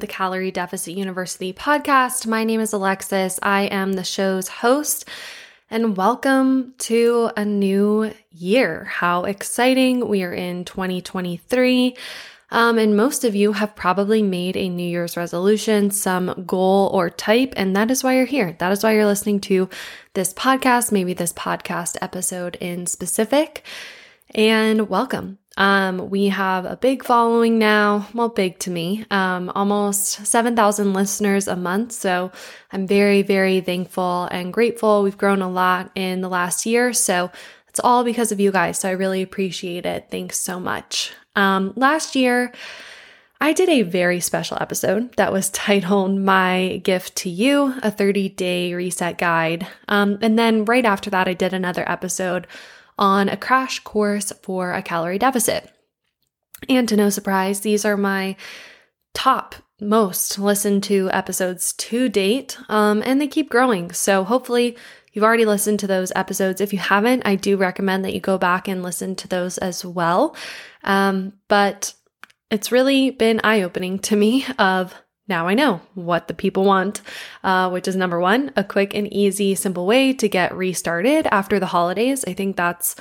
the Calorie Deficit University podcast. My name is Alexis. I am the show's host, and welcome to a new year. How exciting! We are in 2023. Um, and most of you have probably made a New Year's resolution, some goal or type, and that is why you're here. That is why you're listening to this podcast, maybe this podcast episode in specific. And welcome. Um, we have a big following now, well, big to me, um, almost 7,000 listeners a month. So I'm very, very thankful and grateful. We've grown a lot in the last year. So it's all because of you guys. So I really appreciate it. Thanks so much. Um, last year, I did a very special episode that was titled My Gift to You, a 30 day reset guide. Um, and then right after that, I did another episode on a crash course for a calorie deficit. And to no surprise, these are my top most listened to episodes to date, um, and they keep growing. So hopefully, you've already listened to those episodes. If you haven't, I do recommend that you go back and listen to those as well. Um, but it's really been eye opening to me of now I know what the people want, uh, which is number one, a quick and easy, simple way to get restarted after the holidays. I think that's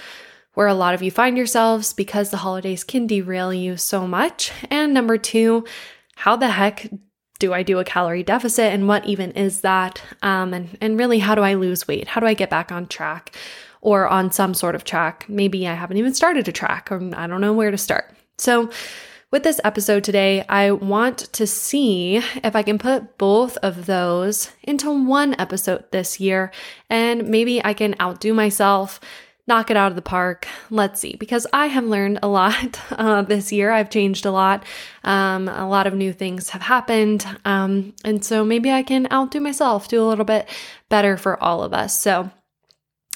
where a lot of you find yourselves because the holidays can derail you so much. And number two, how the heck do I do a calorie deficit and what even is that? Um, and, and really, how do I lose weight? How do I get back on track or on some sort of track? Maybe I haven't even started a track or I don't know where to start. So, with this episode today, I want to see if I can put both of those into one episode this year and maybe I can outdo myself, knock it out of the park. Let's see, because I have learned a lot uh, this year. I've changed a lot. Um, a lot of new things have happened. Um, and so maybe I can outdo myself, do a little bit better for all of us. So,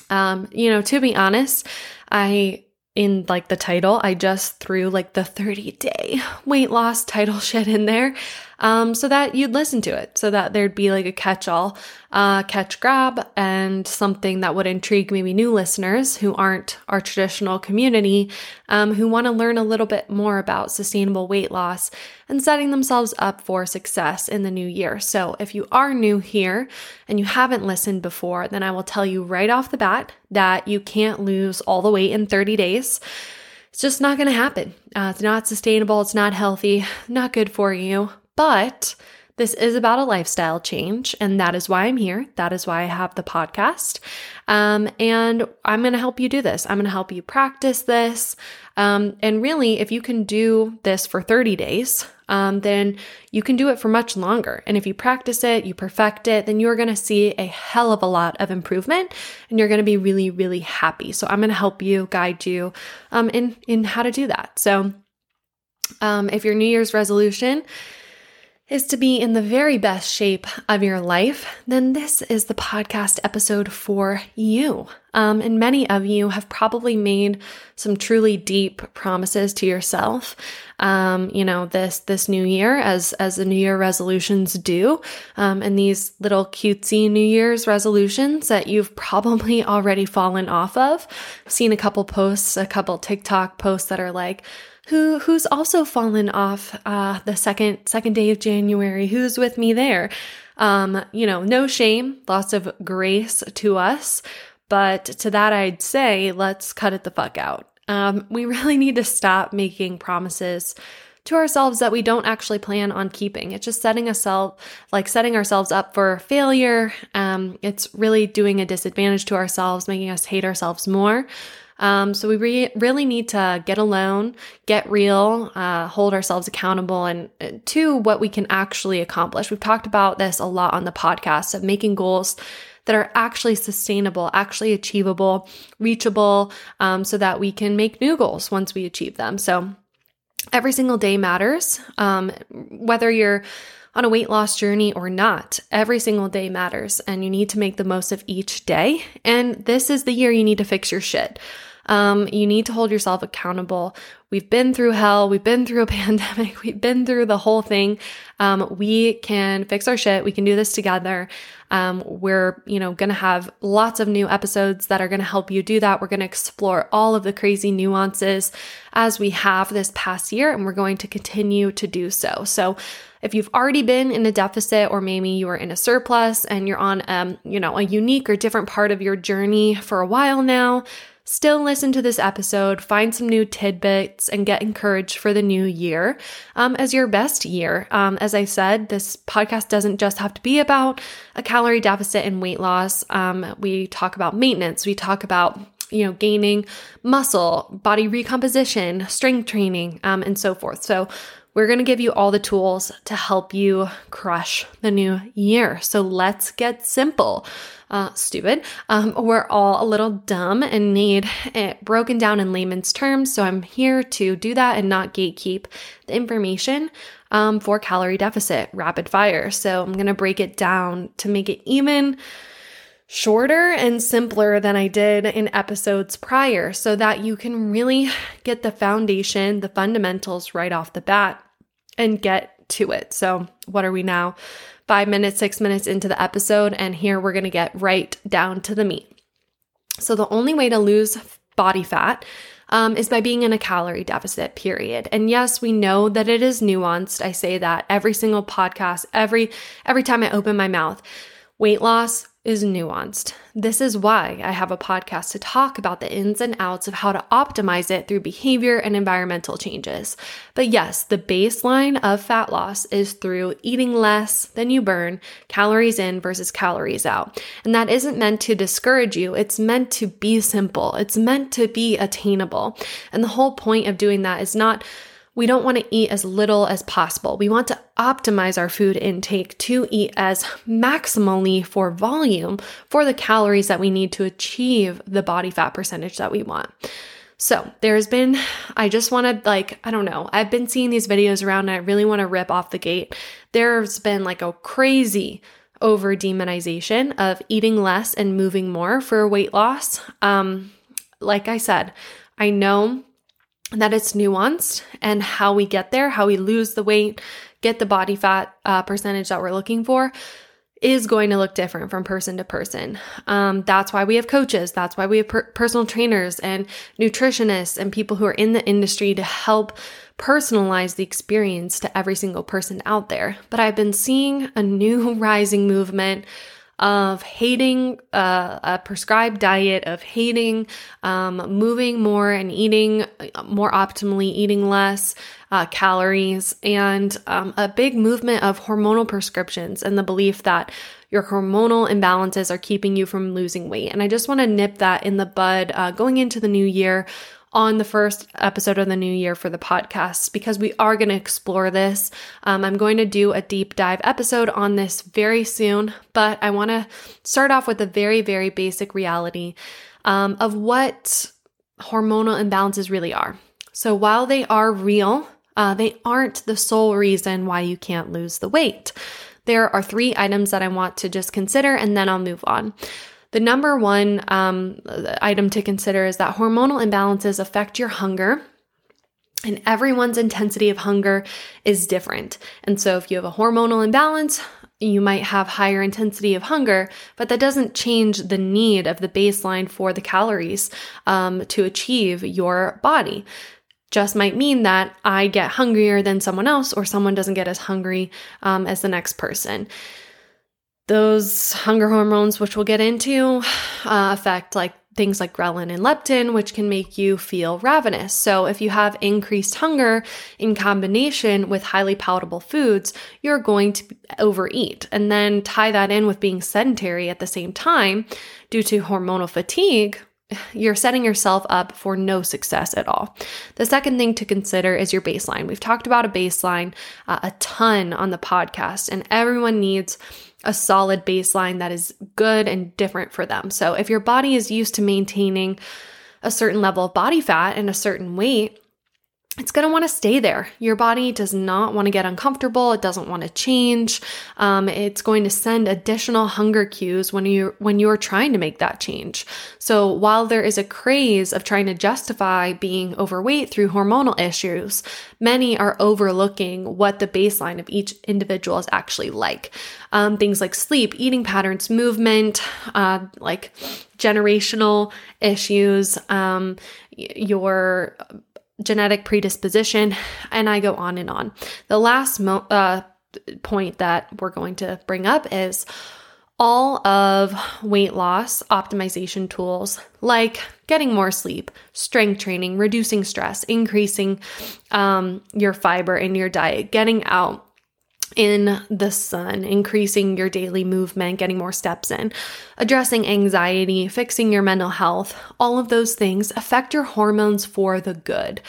um, you know, to be honest, I in like the title, I just threw like the 30 day weight loss title shit in there. Um, so that you'd listen to it, so that there'd be like a catch all, uh, catch grab, and something that would intrigue maybe new listeners who aren't our traditional community, um, who want to learn a little bit more about sustainable weight loss and setting themselves up for success in the new year. So if you are new here and you haven't listened before, then I will tell you right off the bat that you can't lose all the weight in 30 days. It's just not going to happen. Uh, it's not sustainable. It's not healthy, not good for you. But this is about a lifestyle change, and that is why I'm here. That is why I have the podcast. Um, and I'm going to help you do this. I'm going to help you practice this. Um, and really, if you can do this for 30 days, um, then you can do it for much longer. And if you practice it, you perfect it, then you're going to see a hell of a lot of improvement and you're going to be really, really happy. So I'm going to help you, guide you um, in, in how to do that. So um, if your New Year's resolution is to be in the very best shape of your life, then this is the podcast episode for you. Um, and many of you have probably made some truly deep promises to yourself. Um, you know, this this new year, as as the New Year resolutions do, um, and these little cutesy New Year's resolutions that you've probably already fallen off of. I've seen a couple posts, a couple TikTok posts that are like who who's also fallen off uh, the second second day of January. Who's with me there? Um, you know, no shame, lots of grace to us. But to that, I'd say let's cut it the fuck out. Um, we really need to stop making promises to ourselves that we don't actually plan on keeping. It's just setting ourselves like setting ourselves up for failure. Um, it's really doing a disadvantage to ourselves, making us hate ourselves more. Um, so we re- really need to get alone, get real, uh, hold ourselves accountable, and uh, to what we can actually accomplish. We've talked about this a lot on the podcast of making goals that are actually sustainable, actually achievable, reachable, um, so that we can make new goals once we achieve them. So every single day matters. Um, whether you're on a weight loss journey or not, every single day matters, and you need to make the most of each day. And this is the year you need to fix your shit. Um, you need to hold yourself accountable. We've been through hell. We've been through a pandemic. We've been through the whole thing. Um, we can fix our shit. We can do this together. Um, we're, you know, going to have lots of new episodes that are going to help you do that. We're going to explore all of the crazy nuances as we have this past year, and we're going to continue to do so. So, if you've already been in a deficit or maybe you are in a surplus and you're on um, you know, a unique or different part of your journey for a while now, still listen to this episode, find some new tidbits, and get encouraged for the new year um, as your best year. Um, as I said, this podcast doesn't just have to be about a calorie deficit and weight loss. Um, we talk about maintenance, we talk about you know, gaining muscle, body recomposition, strength training, um, and so forth. So, we're going to give you all the tools to help you crush the new year. So let's get simple. Uh, stupid. Um, we're all a little dumb and need it broken down in layman's terms. So I'm here to do that and not gatekeep the information um, for calorie deficit rapid fire. So I'm going to break it down to make it even shorter and simpler than I did in episodes prior so that you can really get the foundation, the fundamentals right off the bat and get to it. So, what are we now? Five minutes, six minutes into the episode, and here we're gonna get right down to the meat. So, the only way to lose body fat um, is by being in a calorie deficit, period. And yes, we know that it is nuanced. I say that every single podcast, every every time I open my mouth. Weight loss is nuanced. This is why I have a podcast to talk about the ins and outs of how to optimize it through behavior and environmental changes. But yes, the baseline of fat loss is through eating less than you burn, calories in versus calories out. And that isn't meant to discourage you, it's meant to be simple, it's meant to be attainable. And the whole point of doing that is not we don't want to eat as little as possible. We want to optimize our food intake to eat as maximally for volume for the calories that we need to achieve the body fat percentage that we want. So, there's been, I just want to, like, I don't know, I've been seeing these videos around and I really want to rip off the gate. There's been like a crazy over demonization of eating less and moving more for weight loss. Um, like I said, I know that it's nuanced and how we get there, how we lose the weight, get the body fat uh, percentage that we're looking for is going to look different from person to person. Um, that's why we have coaches. That's why we have per- personal trainers and nutritionists and people who are in the industry to help personalize the experience to every single person out there. But I've been seeing a new rising movement of hating uh, a prescribed diet, of hating um, moving more and eating more optimally, eating less uh, calories, and um, a big movement of hormonal prescriptions and the belief that your hormonal imbalances are keeping you from losing weight. And I just want to nip that in the bud uh, going into the new year on the first episode of the new year for the podcast because we are going to explore this. Um, I'm going to do a deep dive episode on this very soon, but I want to start off with a very, very basic reality um, of what hormonal imbalances really are. So while they are real, uh, they aren't the sole reason why you can't lose the weight. There are three items that I want to just consider and then I'll move on. The number one um, item to consider is that hormonal imbalances affect your hunger. And everyone's intensity of hunger is different. And so, if you have a hormonal imbalance, you might have higher intensity of hunger, but that doesn't change the need of the baseline for the calories um, to achieve your body. Just might mean that I get hungrier than someone else, or someone doesn't get as hungry um, as the next person those hunger hormones, which we'll get into, uh, affect like things like ghrelin and leptin, which can make you feel ravenous. So, if you have increased hunger in combination with highly palatable foods, you're going to overeat. And then tie that in with being sedentary at the same time due to hormonal fatigue. You're setting yourself up for no success at all. The second thing to consider is your baseline. We've talked about a baseline uh, a ton on the podcast, and everyone needs a solid baseline that is good and different for them. So if your body is used to maintaining a certain level of body fat and a certain weight, it's going to want to stay there. Your body does not want to get uncomfortable. It doesn't want to change. Um, it's going to send additional hunger cues when you when you're trying to make that change. So while there is a craze of trying to justify being overweight through hormonal issues, many are overlooking what the baseline of each individual is actually like. Um, things like sleep, eating patterns, movement, uh, like generational issues, um, your genetic predisposition, and I go on and on. The last mo- uh, point that we're going to bring up is all of weight loss optimization tools like getting more sleep, strength training, reducing stress, increasing um, your fiber in your diet, getting out in the sun, increasing your daily movement, getting more steps in, addressing anxiety, fixing your mental health, all of those things affect your hormones for the good.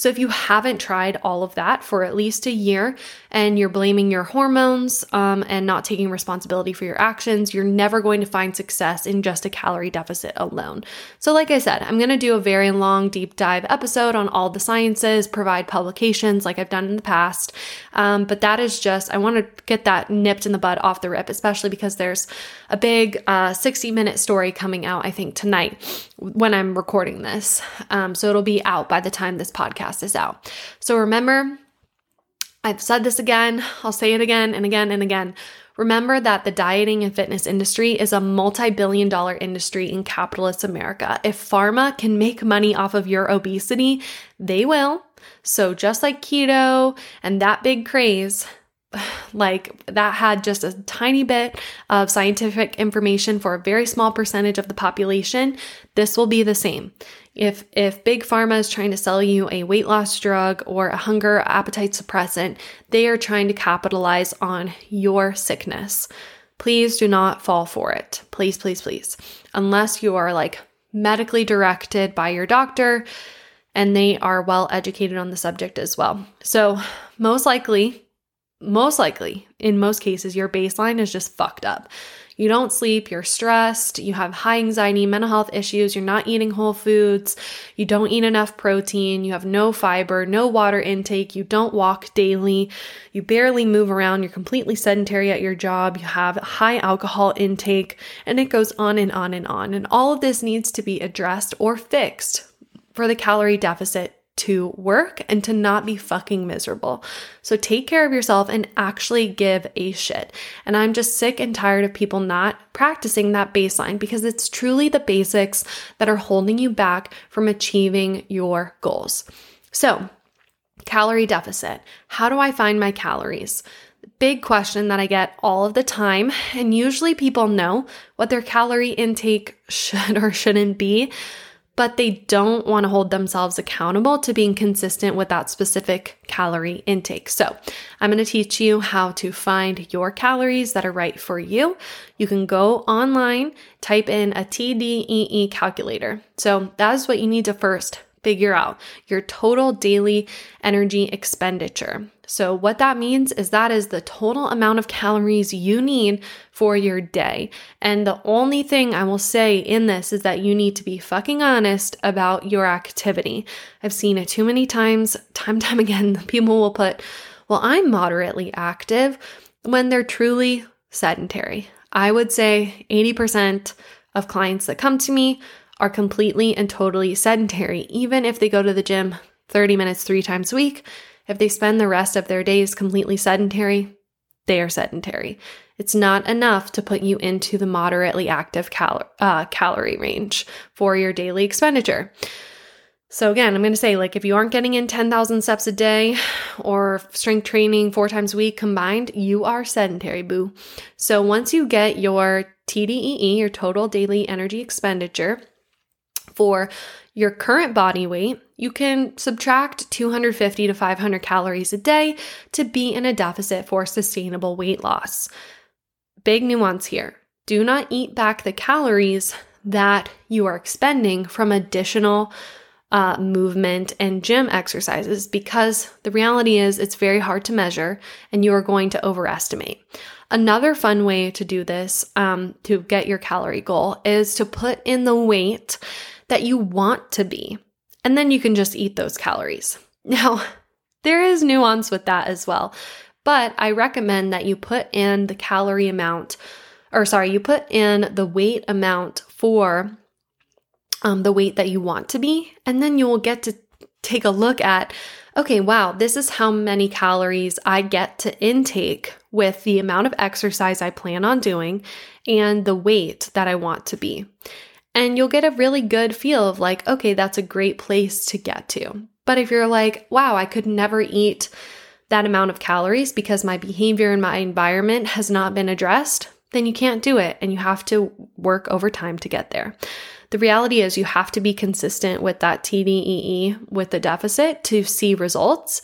So, if you haven't tried all of that for at least a year and you're blaming your hormones um, and not taking responsibility for your actions, you're never going to find success in just a calorie deficit alone. So, like I said, I'm going to do a very long, deep dive episode on all the sciences, provide publications like I've done in the past. Um, but that is just, I want to get that nipped in the bud off the rip, especially because there's a big uh, 60 minute story coming out, I think, tonight when I'm recording this. Um, so, it'll be out by the time this podcast podcast is out. So remember, I've said this again, I'll say it again and again and again. Remember that the dieting and fitness industry is a multi billion dollar industry in capitalist America. If pharma can make money off of your obesity, they will. So, just like keto and that big craze, like that had just a tiny bit of scientific information for a very small percentage of the population, this will be the same. If if big pharma is trying to sell you a weight loss drug or a hunger appetite suppressant, they are trying to capitalize on your sickness. Please do not fall for it. Please, please, please. Unless you are like medically directed by your doctor and they are well educated on the subject as well. So, most likely, most likely, in most cases, your baseline is just fucked up. You don't sleep, you're stressed, you have high anxiety, mental health issues, you're not eating whole foods, you don't eat enough protein, you have no fiber, no water intake, you don't walk daily, you barely move around, you're completely sedentary at your job, you have high alcohol intake, and it goes on and on and on. And all of this needs to be addressed or fixed for the calorie deficit to work and to not be fucking miserable. So take care of yourself and actually give a shit. And I'm just sick and tired of people not practicing that baseline because it's truly the basics that are holding you back from achieving your goals. So, calorie deficit. How do I find my calories? Big question that I get all of the time. And usually people know what their calorie intake should or shouldn't be but they don't want to hold themselves accountable to being consistent with that specific calorie intake. So, I'm going to teach you how to find your calories that are right for you. You can go online, type in a TDEE calculator. So, that is what you need to first figure out your total daily energy expenditure. So, what that means is that is the total amount of calories you need for your day. And the only thing I will say in this is that you need to be fucking honest about your activity. I've seen it too many times, time time again. People will put, well, I'm moderately active when they're truly sedentary. I would say 80% of clients that come to me are completely and totally sedentary, even if they go to the gym 30 minutes three times a week if they spend the rest of their days completely sedentary, they are sedentary. It's not enough to put you into the moderately active cal- uh, calorie range for your daily expenditure. So, again, I'm going to say, like, if you aren't getting in 10,000 steps a day or strength training four times a week combined, you are sedentary, boo. So, once you get your TDEE, your total daily energy expenditure, for your current body weight, you can subtract 250 to 500 calories a day to be in a deficit for sustainable weight loss. Big nuance here do not eat back the calories that you are expending from additional uh, movement and gym exercises because the reality is it's very hard to measure and you are going to overestimate. Another fun way to do this um, to get your calorie goal is to put in the weight that you want to be. And then you can just eat those calories. Now, there is nuance with that as well, but I recommend that you put in the calorie amount, or sorry, you put in the weight amount for um, the weight that you want to be, and then you will get to take a look at okay, wow, this is how many calories I get to intake with the amount of exercise I plan on doing and the weight that I want to be. And you'll get a really good feel of like, okay, that's a great place to get to. But if you're like, wow, I could never eat that amount of calories because my behavior and my environment has not been addressed, then you can't do it and you have to work overtime to get there. The reality is, you have to be consistent with that TDEE with the deficit to see results.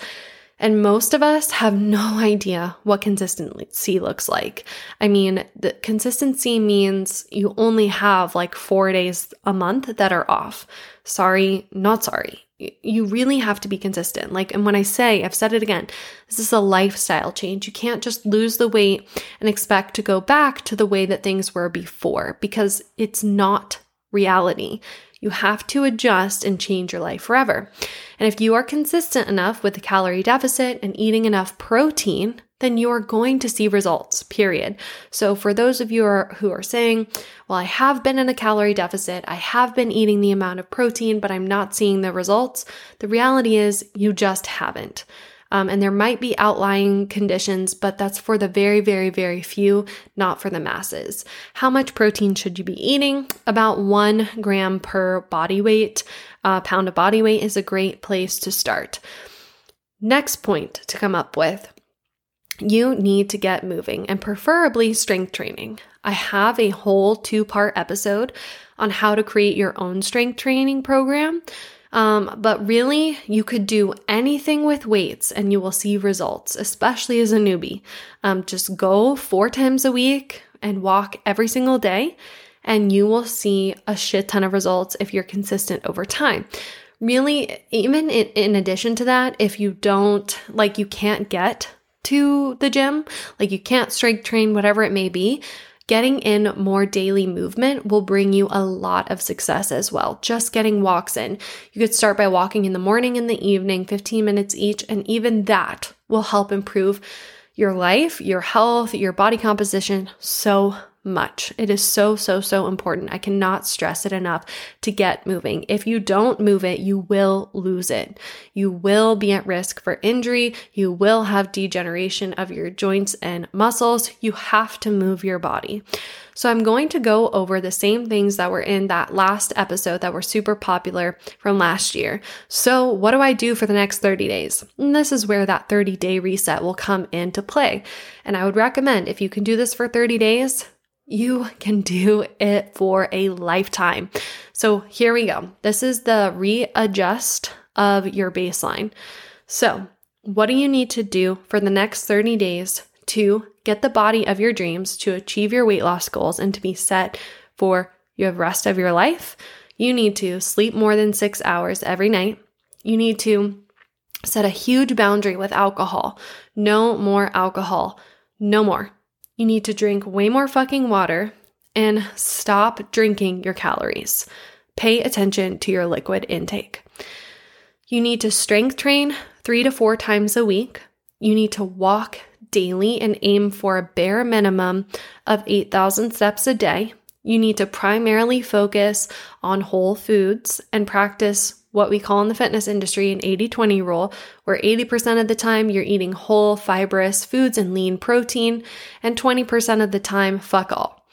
And most of us have no idea what consistency looks like. I mean, the consistency means you only have like four days a month that are off. Sorry, not sorry. You really have to be consistent. Like, and when I say, I've said it again, this is a lifestyle change. You can't just lose the weight and expect to go back to the way that things were before because it's not reality. You have to adjust and change your life forever. And if you are consistent enough with the calorie deficit and eating enough protein, then you are going to see results, period. So, for those of you are, who are saying, well, I have been in a calorie deficit, I have been eating the amount of protein, but I'm not seeing the results, the reality is you just haven't. Um, and there might be outlying conditions, but that's for the very, very, very few, not for the masses. How much protein should you be eating? About one gram per body weight. Uh, pound of body weight is a great place to start. Next point to come up with you need to get moving and preferably strength training. I have a whole two part episode on how to create your own strength training program. Um, but really, you could do anything with weights and you will see results, especially as a newbie. Um, just go four times a week and walk every single day, and you will see a shit ton of results if you're consistent over time. Really, even in, in addition to that, if you don't, like, you can't get to the gym, like, you can't strength train, whatever it may be, Getting in more daily movement will bring you a lot of success as well. Just getting walks in. You could start by walking in the morning and the evening, 15 minutes each, and even that will help improve your life, your health, your body composition so much. It is so, so, so important. I cannot stress it enough to get moving. If you don't move it, you will lose it. You will be at risk for injury. You will have degeneration of your joints and muscles. You have to move your body. So I'm going to go over the same things that were in that last episode that were super popular from last year. So what do I do for the next 30 days? And this is where that 30 day reset will come into play. And I would recommend if you can do this for 30 days, you can do it for a lifetime. So here we go. This is the readjust of your baseline. So, what do you need to do for the next 30 days to get the body of your dreams, to achieve your weight loss goals, and to be set for your rest of your life? You need to sleep more than six hours every night. You need to set a huge boundary with alcohol. No more alcohol. No more. You need to drink way more fucking water and stop drinking your calories. Pay attention to your liquid intake. You need to strength train three to four times a week. You need to walk daily and aim for a bare minimum of 8,000 steps a day. You need to primarily focus on whole foods and practice what we call in the fitness industry an 80 20 rule, where 80% of the time you're eating whole, fibrous foods and lean protein, and 20% of the time, fuck all.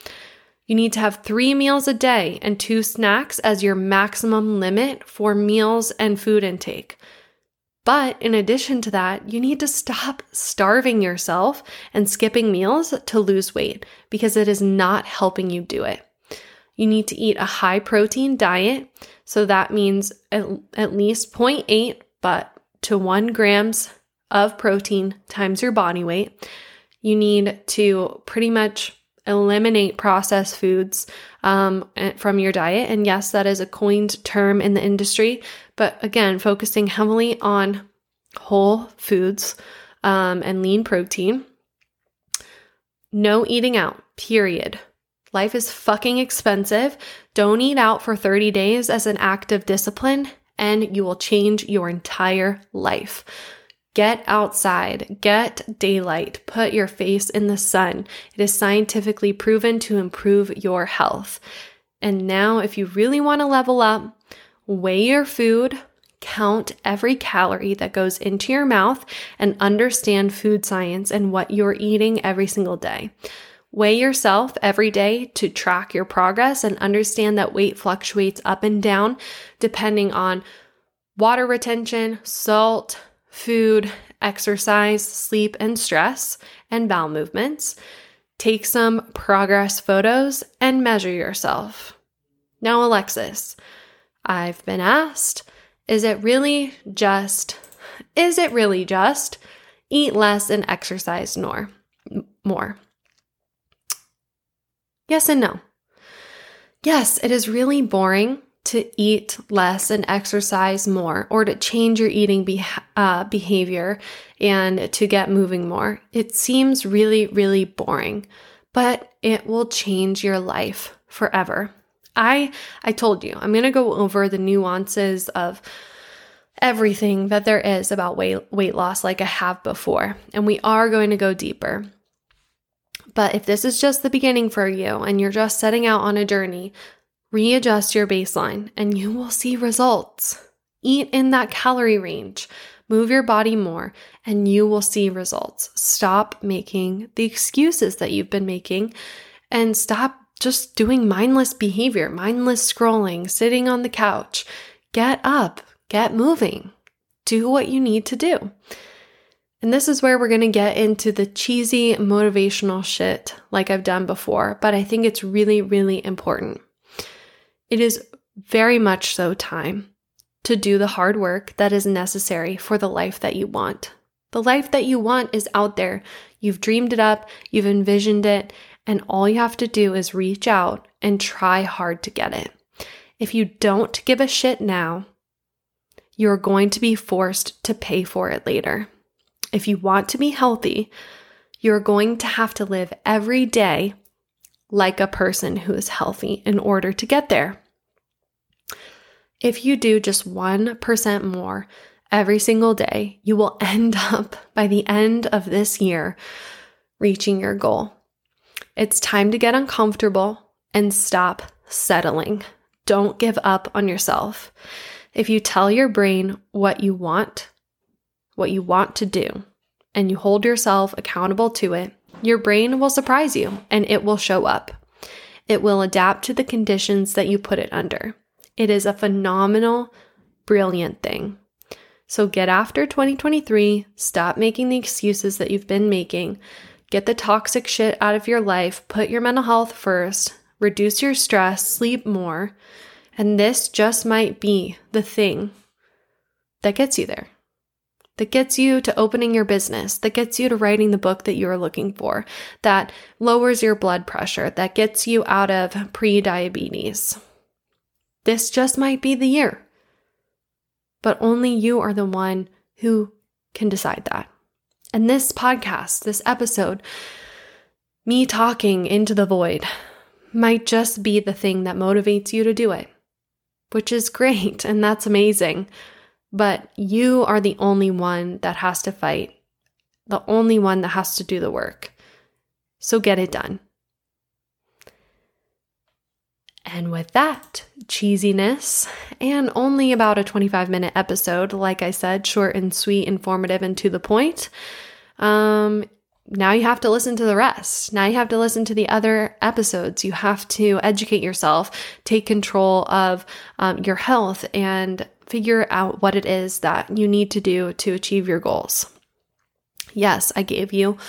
You need to have three meals a day and two snacks as your maximum limit for meals and food intake. But in addition to that, you need to stop starving yourself and skipping meals to lose weight because it is not helping you do it. You need to eat a high protein diet. So that means at, at least 0.8 but to 1 grams of protein times your body weight. You need to pretty much eliminate processed foods um, from your diet. And yes, that is a coined term in the industry. But again, focusing heavily on whole foods um, and lean protein. No eating out, period. Life is fucking expensive. Don't eat out for 30 days as an act of discipline, and you will change your entire life. Get outside, get daylight, put your face in the sun. It is scientifically proven to improve your health. And now, if you really want to level up, weigh your food, count every calorie that goes into your mouth, and understand food science and what you're eating every single day. Weigh yourself every day to track your progress and understand that weight fluctuates up and down depending on water retention, salt, food, exercise, sleep, and stress, and bowel movements. Take some progress photos and measure yourself. Now, Alexis, I've been asked, is it really just, is it really just eat less and exercise more? more? Yes and no. Yes, it is really boring to eat less and exercise more or to change your eating uh, behavior and to get moving more. It seems really, really boring, but it will change your life forever. I I told you, I'm going to go over the nuances of everything that there is about weight weight loss like I have before, and we are going to go deeper. But if this is just the beginning for you and you're just setting out on a journey, readjust your baseline and you will see results. Eat in that calorie range, move your body more, and you will see results. Stop making the excuses that you've been making and stop just doing mindless behavior, mindless scrolling, sitting on the couch. Get up, get moving, do what you need to do. And this is where we're going to get into the cheesy motivational shit like I've done before, but I think it's really, really important. It is very much so time to do the hard work that is necessary for the life that you want. The life that you want is out there. You've dreamed it up, you've envisioned it, and all you have to do is reach out and try hard to get it. If you don't give a shit now, you're going to be forced to pay for it later. If you want to be healthy, you're going to have to live every day like a person who is healthy in order to get there. If you do just 1% more every single day, you will end up by the end of this year reaching your goal. It's time to get uncomfortable and stop settling. Don't give up on yourself. If you tell your brain what you want, what you want to do and you hold yourself accountable to it, your brain will surprise you and it will show up. It will adapt to the conditions that you put it under. It is a phenomenal, brilliant thing. So get after 2023, stop making the excuses that you've been making, get the toxic shit out of your life, put your mental health first, reduce your stress, sleep more, and this just might be the thing that gets you there that gets you to opening your business, that gets you to writing the book that you're looking for, that lowers your blood pressure, that gets you out of pre diabetes. This just might be the year. But only you are the one who can decide that. And this podcast, this episode, me talking into the void, might just be the thing that motivates you to do it, which is great and that's amazing but you are the only one that has to fight, the only one that has to do the work. So get it done. And with that cheesiness, and only about a 25 minute episode, like I said, short and sweet, informative, and to the point, um, now you have to listen to the rest. Now you have to listen to the other episodes. You have to educate yourself, take control of um, your health, and figure out what it is that you need to do to achieve your goals. Yes, I gave you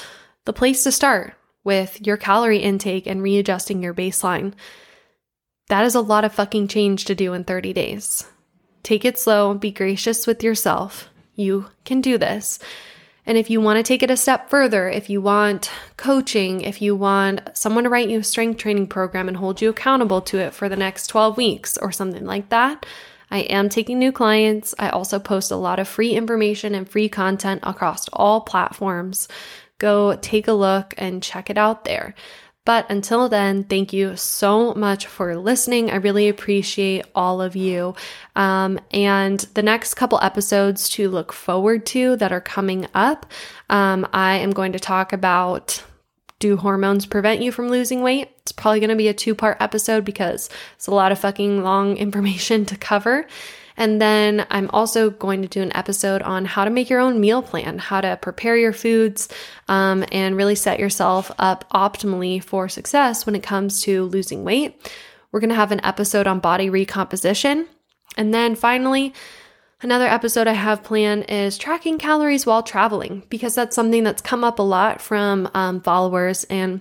the place to start with your calorie intake and readjusting your baseline. That is a lot of fucking change to do in 30 days. Take it slow, be gracious with yourself. You can do this. And if you want to take it a step further, if you want coaching, if you want someone to write you a strength training program and hold you accountable to it for the next 12 weeks or something like that, I am taking new clients. I also post a lot of free information and free content across all platforms. Go take a look and check it out there. But until then, thank you so much for listening. I really appreciate all of you. Um, and the next couple episodes to look forward to that are coming up, um, I am going to talk about do hormones prevent you from losing weight? It's probably going to be a two part episode because it's a lot of fucking long information to cover. And then I'm also going to do an episode on how to make your own meal plan, how to prepare your foods, um, and really set yourself up optimally for success when it comes to losing weight. We're going to have an episode on body recomposition. And then finally, Another episode I have planned is tracking calories while traveling because that's something that's come up a lot from um, followers and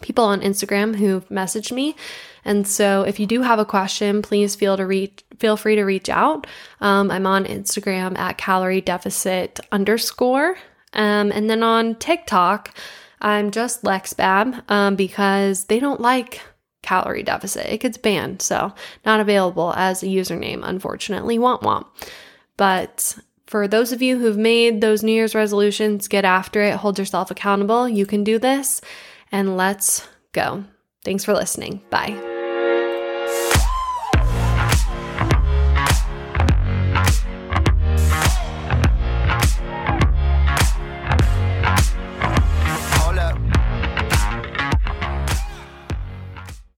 people on Instagram who've messaged me. And so if you do have a question, please feel to reach feel free to reach out. Um, I'm on Instagram at calorie deficit underscore. Um, and then on TikTok, I'm just LexBab um, because they don't like calorie deficit. It gets banned, so not available as a username, unfortunately. Womp womp. But for those of you who've made those New Year's resolutions, get after it, hold yourself accountable. You can do this, and let's go. Thanks for listening. Bye.